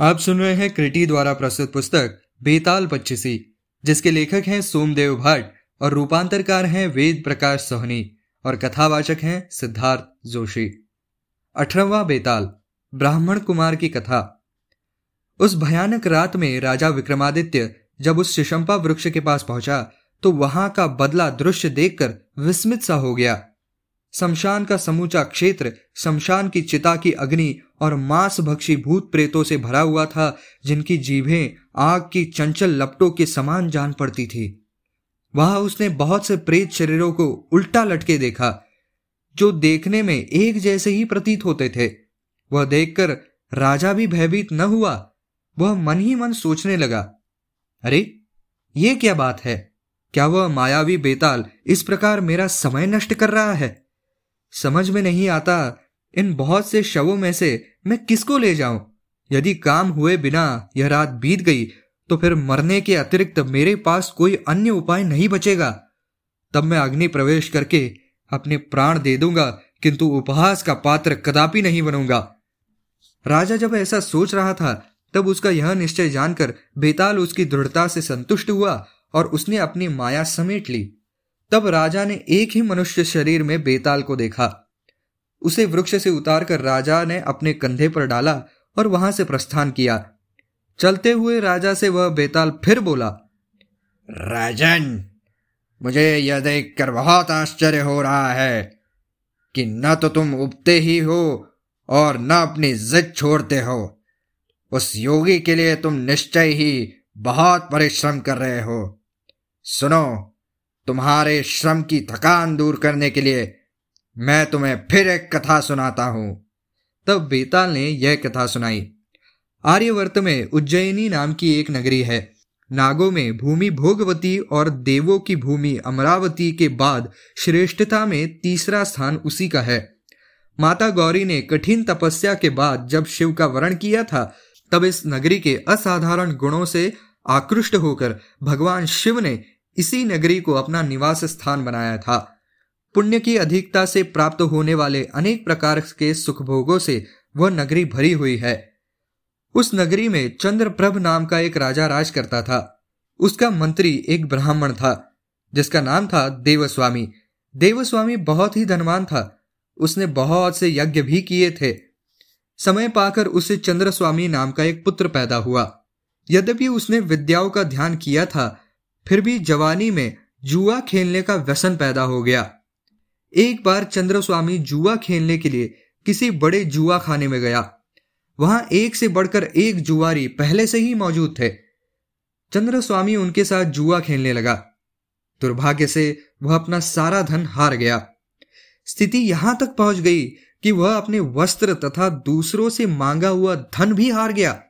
आप सुन रहे हैं क्रिटी द्वारा प्रस्तुत पुस्तक बेताल पच्चीसी, जिसके लेखक हैं सोमदेव भट्ट और रूपांतरकार हैं वेद प्रकाश सोहनी और कथावाचक हैं सिद्धार्थ जोशी। अठारहवा बेताल, ब्राह्मण कुमार की कथा। उस भयानक रात में राजा विक्रमादित्य जब उस शिशंपा वृक्ष के पास पहुँचा तो वहाँ का बदला दृश्य देखकर विस्मित सा हो गया। शमशान का समूचा क्षेत्र शमशान की चिता की अग्नि और मांस भक्षी भूत प्रेतों से भरा हुआ था, जिनकी जीभें आग की चंचल लपटों के समान जान पड़ती थी। वहाँ उसने बहुत से प्रेत शरीरों को उल्टा लटके देखा, जो देखने में एक जैसे ही प्रतीत होते थे। वह देखकर राजा भी भयभीत न हुआ, वह मन ही मन सोचने लगा, अरे, ये क्या बात है? क्या वह मायावी बेताल इस प्रकार मेरा समय नष्ट कर रहा है? समझ में नहीं आता, इन बहुत से शवों में से मैं किसको ले जाऊँ? यदि काम हुए बिना यह रात बीत गई तो फिर मरने के अतिरिक्त मेरे पास कोई अन्य उपाय नहीं बचेगा। तब मैं अग्नि प्रवेश करके अपने प्राण दे दूँगा, किंतु उपहास का पात्र कदापि नहीं बनूँगा। राजा जब ऐसा सोच रहा था, तब उसका यह निश्चय जानकर बेताल उसकी दृढ़ता से संतुष्ट हुआ और उसने अपनी माया समेट ली। तब राजा ने एक ही मनुष्य शरीर में बेताल को देखा। उसे वृक्ष से उतारकर राजा ने अपने कंधे पर डाला और वहाँ से प्रस्थान किया। चलते हुए राजा से वह बेताल फिर बोला, राजन, मुझे यह देखकर बहुत आश्चर्य हो रहा है कि न तो तुम उबते ही हो और न अपनी जिद छोड़ते हो। उस योगी के लिए तुम निश्चय ही बहुत परिश्रम कर रहे हो। सुनो तुम्हारे श्रम की थकान दूर करने के लिए मैं तुम्हें फिर एक कथा सुनाता हूँ। तब बेताल ने यह कथा सुनाई। आर्यवर्त में उज्जैनी नाम की एक नगरी है। नागों में भूमि भोगवती और देवों की भूमि अमरावती के बाद श्रेष्ठता में तीसरा स्थान उसी का है। माता गौरी ने कठिन तपस्या के बाद जब शिव का वरण किया था, तब इस नगरी के असाधारण गुणों से आकृष्ट होकर भगवान शिव ने इसी नगरी को अपना निवास स्थान बनाया था। पुण्य की अधिकता से प्राप्त होने वाले अनेक प्रकार के सुख भोगों से वह नगरी भरी हुई है। उस नगरी में चंद्रप्रभ नाम का एक राजा राज करता था। उसका मंत्री एक ब्राह्मण था, जिसका नाम था देवस्वामी। देवस्वामी बहुत ही धनवान था। उसने बहुत से यज्ञ भी किए थे। समय पाकर उसे चंद्रस्वामी नाम का एक पुत्र पैदा हुआ। यद्यपि उसने विद्याओं का ध्यान किया था फिर भी जवानी में जुआ खेलने का व्यसन पैदा हो गया। एक बार चंद्रस्वामी जुआ खेलने के लिए किसी बड़े जुआ खाने में गया। वहाँ एक से बढ़कर एक जुआरी पहले से ही मौजूद थे। चंद्रस्वामी उनके साथ जुआ खेलने लगा। दुर्भाग्य से वह अपना सारा धन हार गया। स्थिति यहाँ तक पहुँच गई कि वह अपने वस्त्र तथा दूसरों से मांगा हुआ धन भी हार गया।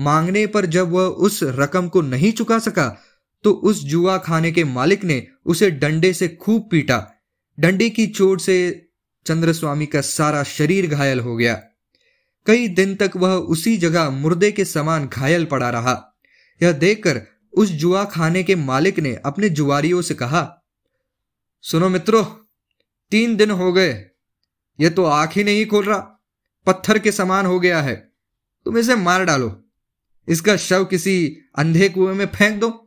मांगने पर जब वह उस रकम को नहीं चुका सका तो उस जुआ खाने के मालिक ने उसे डंडे से खूब पीटा। डंडे की चोट से चंद्रस्वामी का सारा शरीर घायल हो गया। कई दिन तक वह उसी जगह मुर्दे के समान घायल पड़ा रहा। यह देखकर उस जुआ खाने के मालिक ने अपने जुआरियों से कहा, सुनो मित्रों, तीन दिन हो गए। यह तो आँख ही नहीं खोल रहा। पत्थर के समान हो गया है। तुम इसे मार डालो। इसका शव किसी अंधे कुएँ में फेंक दो।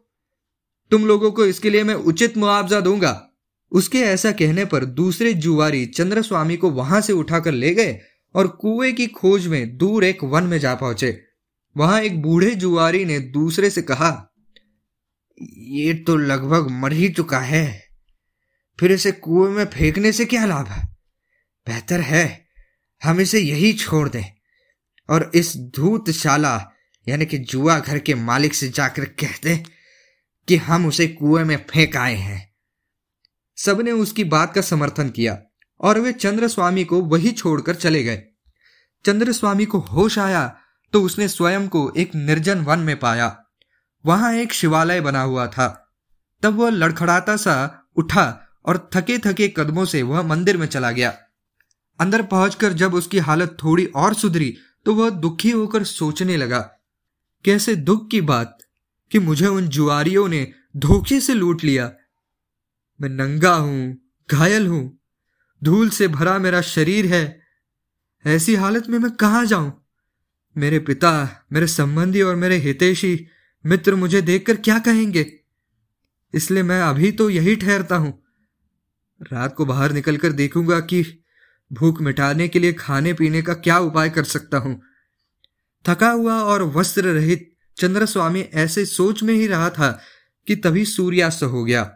तुम लोगों को इसके लिए मैं उचित मुआवजा दूँगा। उसके ऐसा कहने पर दूसरे जुआरी चंद्र स्वामी को वहाँ से उठाकर ले गए और कुएँ की खोज में दूर एक वन में जा पहुँचे। वहाँ एक बूढ़े जुआरी ने दूसरे से कहा, ये तो लगभग मर ही चुका है। फिर इसे कुएँ में फेंकने से क्या लाभ है? बेहतर है, हम इसे यही छोड़ दें। और इस धूतशाला, यानी कि जुआ घर के मालिक से जाकर कहते कि हम उसे कुएँ में फेंक आए हैं। सबने उसकी बात का समर्थन किया और वे चंद्र स्वामी को वही छोड़कर चले गए। चंद्र स्वामी को होश आया तो उसने स्वयं को एक निर्जन वन में पाया। वहाँ एक शिवालय बना हुआ था। तब वह लड़खड़ाता सा उठा और थके थके कदमों से वह मंदिर में चला गया। अंदर पहुंचकर जब उसकी हालत थोड़ी और सुधरी तो वह दुखी होकर सोचने लगा, कैसे दुख की बात? कि मुझे उन जुआरियों ने धोखे से लूट लिया। मैं नंगा हूँ, घायल हूँ, धूल से भरा मेरा शरीर है। ऐसी हालत में मैं कहा जाऊँ? मेरे पिता, मेरे संबंधी और मेरे हितेशी मित्र मुझे देखकर क्या कहेंगे? इसलिए मैं अभी तो यही ठहरता हूँ। रात को बाहर निकलकर देखूँगा कि भूख मिटाने के लिए खाने पीने का क्या उपाय कर सकता हूँ। थका हुआ और वस्त्र रहित चंद्र स्वामी ऐसे सोच में ही रहा था कि तभी सूर्यास्त हो गया।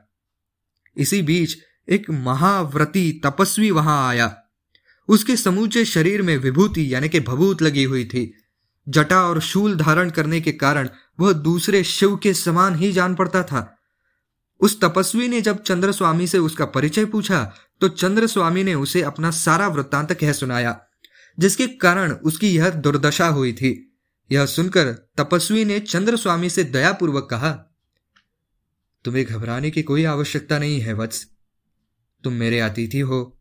इसी बीच एक महाव्रती तपस्वी वहाँ आया। उसके समूचे शरीर में विभूति यानी कि भभूत लगी हुई थी। जटा और शूल धारण करने के कारण वह दूसरे शिव के समान ही जान पड़ता था। उस तपस्वी ने जब चंद्र स्वामी से उसका परिचय पूछा तो चंद्र स्वामी ने उसे अपना सारा वृत्तांत कह सुनाया, जिसके कारण उसकी यह दुर्दशा हुई थी। यह सुनकर तपस्वी ने चंद्र स्वामी से दयापूर्वक कहा, तुम्हें घबराने की कोई आवश्यकता नहीं है, वत्स। तुम मेरे अतिथि हो,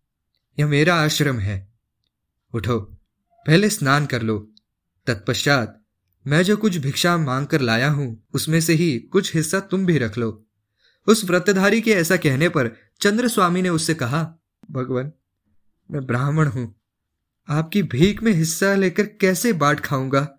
यह मेरा आश्रम है। उठो, पहले स्नान कर लो। तत्पश्चात मैं जो कुछ भिक्षा मांग कर लाया हूँ, उसमें से ही कुछ हिस्सा तुम भी रख लो। उस व्रतधारी के ऐसा कहने पर चंद्र स्वामी ने उससे कहा, भगवान, मैं ब्राह्मण हूँ। आपकी भीख में हिस्सा लेकर कैसे बाट खाऊँगा?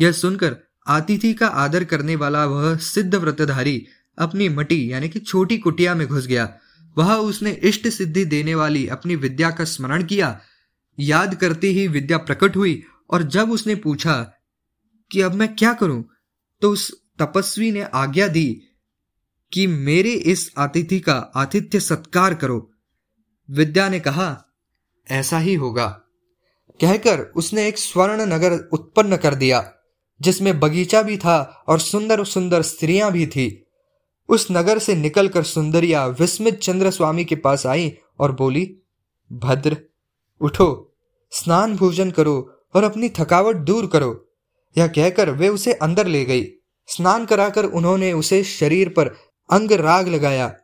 यह सुनकर अतिथि का आदर करने वाला वह सिद्ध व्रतधारी अपनी मटी, यानी कि छोटी कुटिया में घुस गया। वह उसने इष्ट सिद्धि देने वाली अपनी विद्या का स्मरण किया। याद करते ही विद्या प्रकट हुई और जब उसने पूछा कि अब मैं क्या करूँ तो उस तपस्वी ने आज्ञा दी कि मेरे इस अतिथि का आतिथ्य सत्कार करो। विद्या ने कहा, ऐसा ही होगा। कहकर उसने एक स्वर्ण नगर उत्पन्न कर दिया। जिसमें बगीचा भी था और सुंदर सुंदर स्त्रियाँ भी थी। उस नगर से निकलकर सुंदरिया विस्मित चंद्र स्वामी के पास आई और बोली, भद्र, उठो, स्नान भोजन करो और अपनी थकावट दूर करो। यह कहकर वे उसे अंदर ले गई। स्नान कराकर उन्होंने उसे शरीर पर अंग राग लगाया।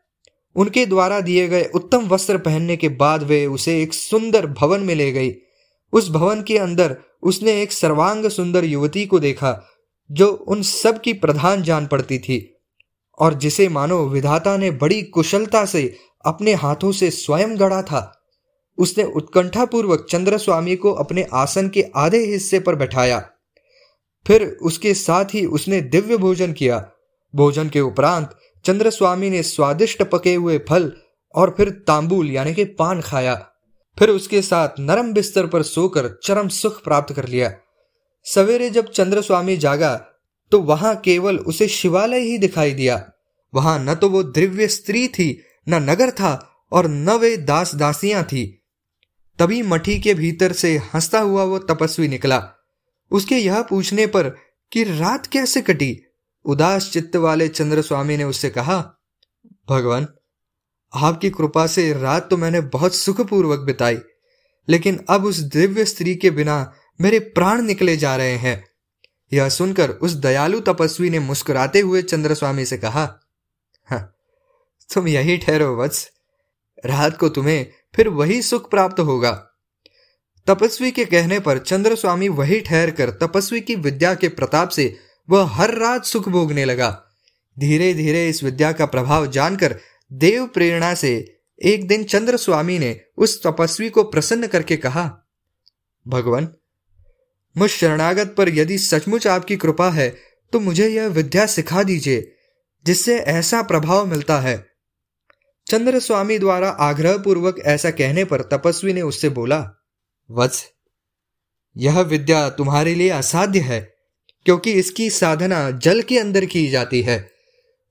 उनके द्वारा दिए गए उत्तम वस्त्र पहनने के बाद वे उसे एक सुंदर भवन में ले गई। उस भवन के अंदर उसने एक सर्वांग सुंदर युवती को देखा, जो उन सब की प्रधान जान पड़ती थी, और जिसे मानो विधाता ने बड़ी कुशलता से अपने हाथों से स्वयं गढ़ा था। उसने उत्कंठापूर्वक चंद्र स्वामी को अपने आसन के आधे हिस्से पर बैठाया। फिर उसके साथ ही उसने दिव्य भोजन किया। भोजन के उपरांत चंद्र स्वामी ने स्वादिष्ट पके हुए फल और फिर तांबूल, यानी कि पान खाया। फिर उसके साथ नरम बिस्तर पर सोकर चरम सुख प्राप्त कर लिया। सवेरे जब चंद्र स्वामी जागा तो वहाँ केवल उसे शिवालय ही दिखाई दिया। वहाँ न तो वो दिव्य स्त्री थी, न नगर था, और न वे दास दासियाँ थी। तभी मठी के भीतर से हंसता हुआ वो तपस्वी निकला। उसके यह पूछने पर कि रात कैसे कटी? उदास चित्त वाले चंद्र स्वामी ने उससे कहा, भगवान आपकी कृपा से रात तो मैंने बहुत सुखपूर्वक बिताई लेकिन अब उस दिव्य स्त्री के बिना मेरे प्राण निकले जा रहे हैं। यह सुनकर उस दयालु तपस्वी ने मुस्कुराते हुए चंद्र स्वामी से कहा हाँ, तुम यही ठहरो वत्स। रात को तुम्हें फिर वही सुख प्राप्त होगा। तपस्वी के कहने पर चंद्र स्वामी वही ठहर कर तपस्वी की विद्या के प्रताप से वह हर रात सुख भोगने लगा। धीरे धीरे इस विद्या का प्रभाव जानकर देव प्रेरणा से एक दिन चंद्र स्वामी ने उस तपस्वी को प्रसन्न करके कहा, भगवान, मुझ शरणागत पर यदि सचमुच आपकी कृपा है तो मुझे यह विद्या सिखा दीजिए, जिससे ऐसा प्रभाव मिलता है। चंद्र स्वामी द्वारा आग्रह पूर्वक ऐसा कहने पर तपस्वी ने उससे बोला, वत्स, यह विद्या तुम्हारे लिए असाध्य है, क्योंकि इसकी साधना जल के अंदर की जाती है।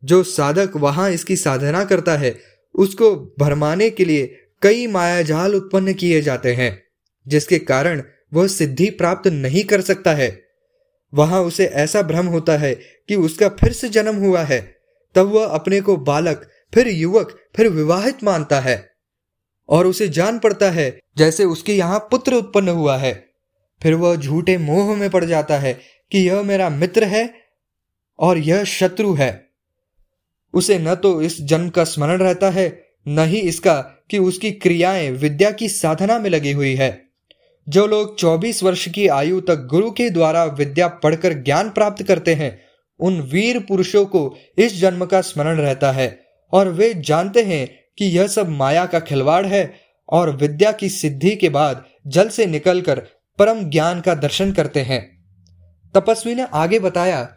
जो साधक वहाँ इसकी साधना करता है, उसको भरमाने के लिए कई मायाजाल उत्पन्न किए जाते हैं, जिसके कारण वह सिद्धि प्राप्त नहीं कर सकता है। वहाँ उसे ऐसा भ्रम होता है कि उसका फिर से जन्म हुआ है। तब वह अपने को बालक, फिर युवक, फिर विवाहित मानता है। और उसे जान पड़ता है, जैसे उसके यहाँ पुत्र उत्पन्न हुआ है। फिर वह झूठे मोह में पड़ जाता है कि यह मेरा मित्र है और यह शत्रु है। उसे न तो इस जन्म का स्मरण रहता है, न ही इसका कि उसकी क्रियाएँ विद्या की साधना में लगी हुई है। जो लोग 24 वर्ष की आयु तक गुरु के द्वारा विद्या पढ़कर ज्ञान प्राप्त करते हैं, उन वीर पुरुषों को इस जन्म का स्मरण रहता है, और वे जानते हैं कि यह सब माया का खिलवाड़ है, और विद्या की सिद्धि के बाद जल से निकलकर परम ज्ञान का दर्शन करते हैं। तपस्वी ने आगे बताया,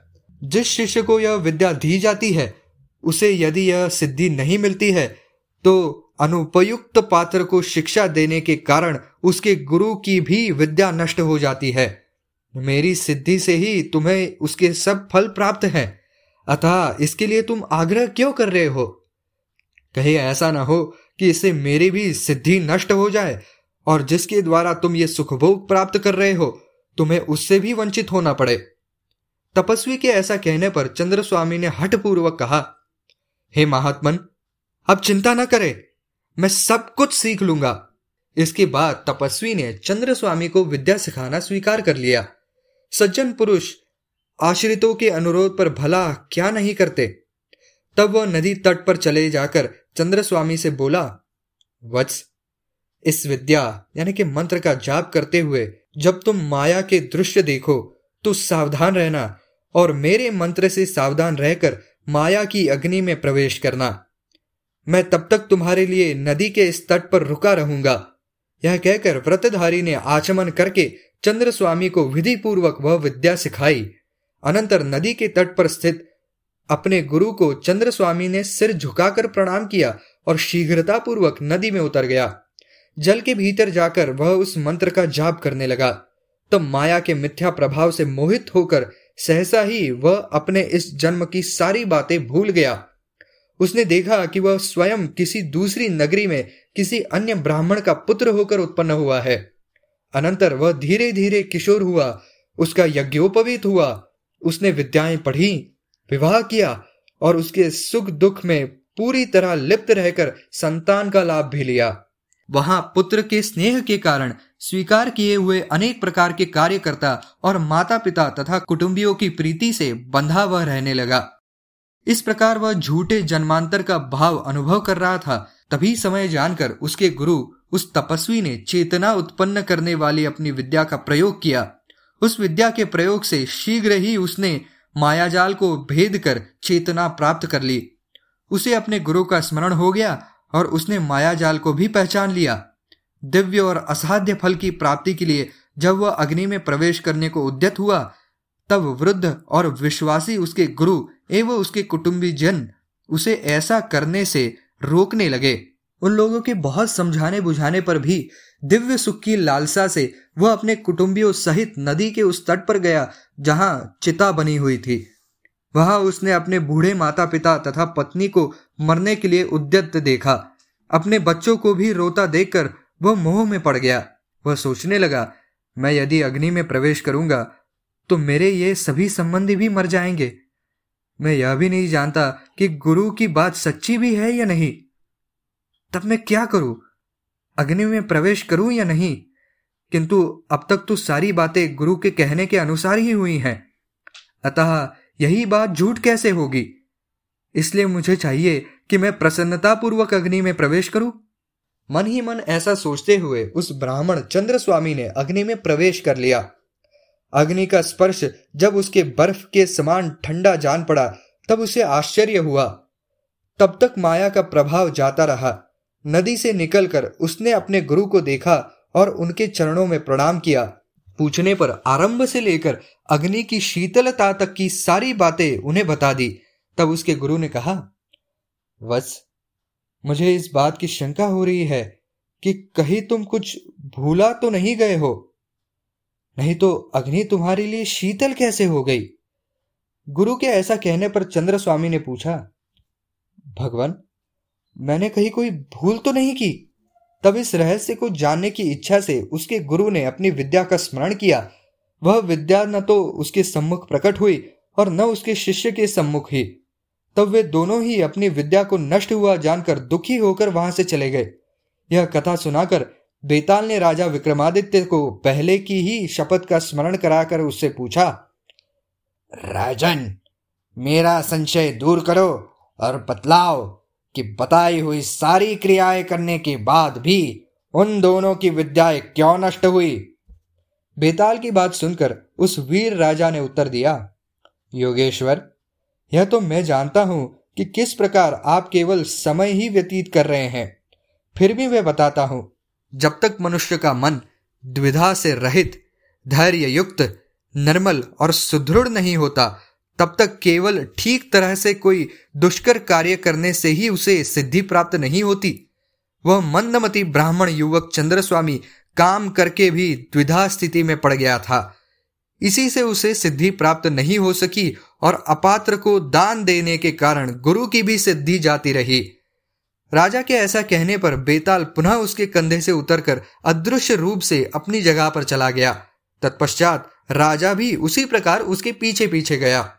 जिस शिष्य को यह विद्या दी जाती है उसे यदि यह सिद्धि नहीं मिलती है तो अनुपयुक्त पात्र को शिक्षा देने के कारण उसके गुरु की भी विद्या नष्ट हो जाती है। मेरी सिद्धि से ही तुम्हें उसके सब फल प्राप्त हैं। अतः इसके लिए तुम आग्रह क्यों कर रहे हो? कहीं ऐसा ना हो कि इससे मेरी भी सिद्धि नष्ट हो जाए और जिसके द्वारा तुम ये सुखभोग प्राप्त कर रहे हो, तुम्हें उससे भी वंचित होना पड़े। तपस्वी के ऐसा कहने पर चंद्र स्वामी ने हठपूर्वक कहा हे महात्मन, अब चिंता न करे, मैं सब कुछ सीख लूँगा। इसके बाद तपस्वी ने चंद्र स्वामी को विद्या सिखाना स्वीकार कर लिया। सज्जन पुरुष, आश्रितों के अनुरोध पर भला क्या नहीं करते? तब वह नदी तट पर चले जाकर चंद्र स्वामी से बोला, वत्स, इस विद्या, यानी कि मंत्र का जाप करते हुए, जब तुम माया के दृश्य देखो तो सावधान रहना, और मेरे मंत्र से सावधान रहकर माया की अग्नि में प्रवेश करना। मैं तब तक तुम्हारे लिए नदी के इस तट पर रुका रहूँगा। यह कहकर व्रतधारी ने आचमन करके चंद्र स्वामी को विधि पूर्वक वह विद्या सिखाई। अनंतर नदी के तट पर स्थित अपने गुरु को चंद्र स्वामी ने सिर झुकाकर प्रणाम किया और शीघ्रता पूर्वक नदी में उतर गया। जल के भीतर जाकर वह उस मंत्र का जाप करने लगा। तब माया के मिथ्या प्रभाव से मोहित होकर सहसा ही वह अपने इस जन्म की सारी बातें भूल गया। उसने देखा कि वह स्वयं किसी दूसरी नगरी में किसी अन्य ब्राह्मण का पुत्र होकर उत्पन्न हुआ है। अनंतर वह धीरे धीरे किशोर हुआ, उसका यज्ञोपवीत हुआ, उसने विद्याएँ पढ़ी, विवाह किया और उसके सुख दुख में पूरी तरह लिप्त रहकर संतान का लाभ भी लिया। वहाँ पुत्र के स्नेह के कारण स्वीकार किए हुए अनेक प्रकार के कार्यकर्ता और माता पिता तथा कुटुंबियों की प्रीति से बंधा वह रहने लगा। इस प्रकार वह झूठे जन्मांतर का भाव अनुभव कर रहा था, तभी समय जानकर उसके गुरु, उस तपस्वी ने चेतना उत्पन्न करने वाली अपनी विद्या का प्रयोग किया। उस विद्या के प्रयोग से शीघ्र ही उसने मायाजाल को भेद कर चेतना प्राप्त कर ली। उसे अपने गुरु का स्मरण हो गया और उसने माया जाल को भी पहचान लिया। दिव्य और असाध्य फल की प्राप्ति के लिए जब वह अग्नि में प्रवेश करने को उद्यत हुआ, तब वृद्ध और विश्वासी उसके गुरु एवं उसके कुटुंबी जन उसे ऐसा करने से रोकने लगे। उन लोगों के बहुत समझाने बुझाने पर भी दिव्य सुख की लालसा से वह अपने कुटुंबियों सहित नदी के उस तट पर गया, जहाँ चिता बनी हुई थी। वहाँ उसने अपने बूढ़े माता पिता तथा पत्नी को मरने के लिए उद्यत देखा। अपने बच्चों को भी रोता देखकर वह मोह में पड़ गया। वह सोचने लगा, मैं यदि अग्नि में प्रवेश करूँगा तो मेरे ये सभी संबंधी भी मर जाएँगे। मैं यह भी नहीं जानता कि गुरु की बात सच्ची भी है या नहीं। तब मैं क्या करूँ? अग्नि में प्रवेश करूँ या नहीं? किंतु अब तक तो सारी बातें गुरु के कहने के अनुसार ही हुई हैं। अतः यही बात झूठ कैसे होगी? इसलिए मुझे चाहिए कि मैं प्रसन्नतापूर्वक अग्नि में प्रवेश करूँ। मन ही मन ऐसा सोचते हुए उस ब्राह्मण चंद्र स्वामी ने अग्नि में प्रवेश कर लिया। अग्नि का स्पर्श जब उसके बर्फ़ के समान ठंडा जान पड़ा, तब उसे आश्चर्य हुआ। तब तक माया का प्रभाव जाता रहा। नदी से निकलकर उसने अपने गुरु को देखा और उनके चरणों में प्रणाम किया। पूछने पर आरंभ से लेकर अग्नि की शीतलता तक की सारी बातें उन्हें बता दी। तब उसके गुरु ने कहा वत्स मुझे इस बात की शंका हो रही है कि कहीं तुम कुछ भूला तो नहीं गए हो? नहीं तो अग्नि तुम्हारे लिए शीतल कैसे हो गई? गुरु के ऐसा कहने पर चंद्र स्वामी ने पूछा, भगवान, मैंने कहीं कोई भूल तो नहीं की? तब इस रहस्य को जानने की इच्छा से उसके गुरु ने अपनी विद्या का स्मरण किया। वह विद्या न तो उसके सम्मुख प्रकट हुई और न उसके शिष्य के सम्मुख ही। तब वे दोनों ही अपनी विद्या को नष्ट हुआ जानकर दुखी होकर वहाँ से चले गए। यह कथा सुनाकर बेताल ने राजा विक्रमादित्य को पहले की ही शपथ का स्मरण कराकर उससे पूछा, राजन, मेरा संशय दूर करो और बतलाओ कि बताई हुई सारी क्रियाएँ करने के बाद भी उन दोनों की विद्याएँ क्यों नष्ट हुई? बेताल की बात सुनकर उस वीर राजा ने उत्तर दिया, योगेश्वर, यह तो मैं जानता हूँ कि किस प्रकार आप केवल समय ही व्यतीत कर रहे हैं। फिर भी मैं बताता हूँ, जब तक मनुष्य का मन द्विधा से रहित धैर्य युक्त निर्मल और सुदृढ़ नहीं होता तब तक केवल ठीक तरह से कोई दुष्कर कार्य करने से ही उसे सिद्धि प्राप्त नहीं होती। वह मंदमती ब्राह्मण युवक चंद्रस्वामी काम करके भी द्विधा स्थिति में पड़ गया था। इसी से उसे सिद्धि प्राप्त नहीं हो सकी और अपात्र को दान देने के कारण गुरु की भी सिद्धि जाती रही। राजा के ऐसा कहने पर बेताल पुनः उसके कंधे से उतरकर अदृश्य रूप से अपनी जगह पर चला गया। तत्पश्चात राजा भी उसी प्रकार उसके पीछे पीछे गया।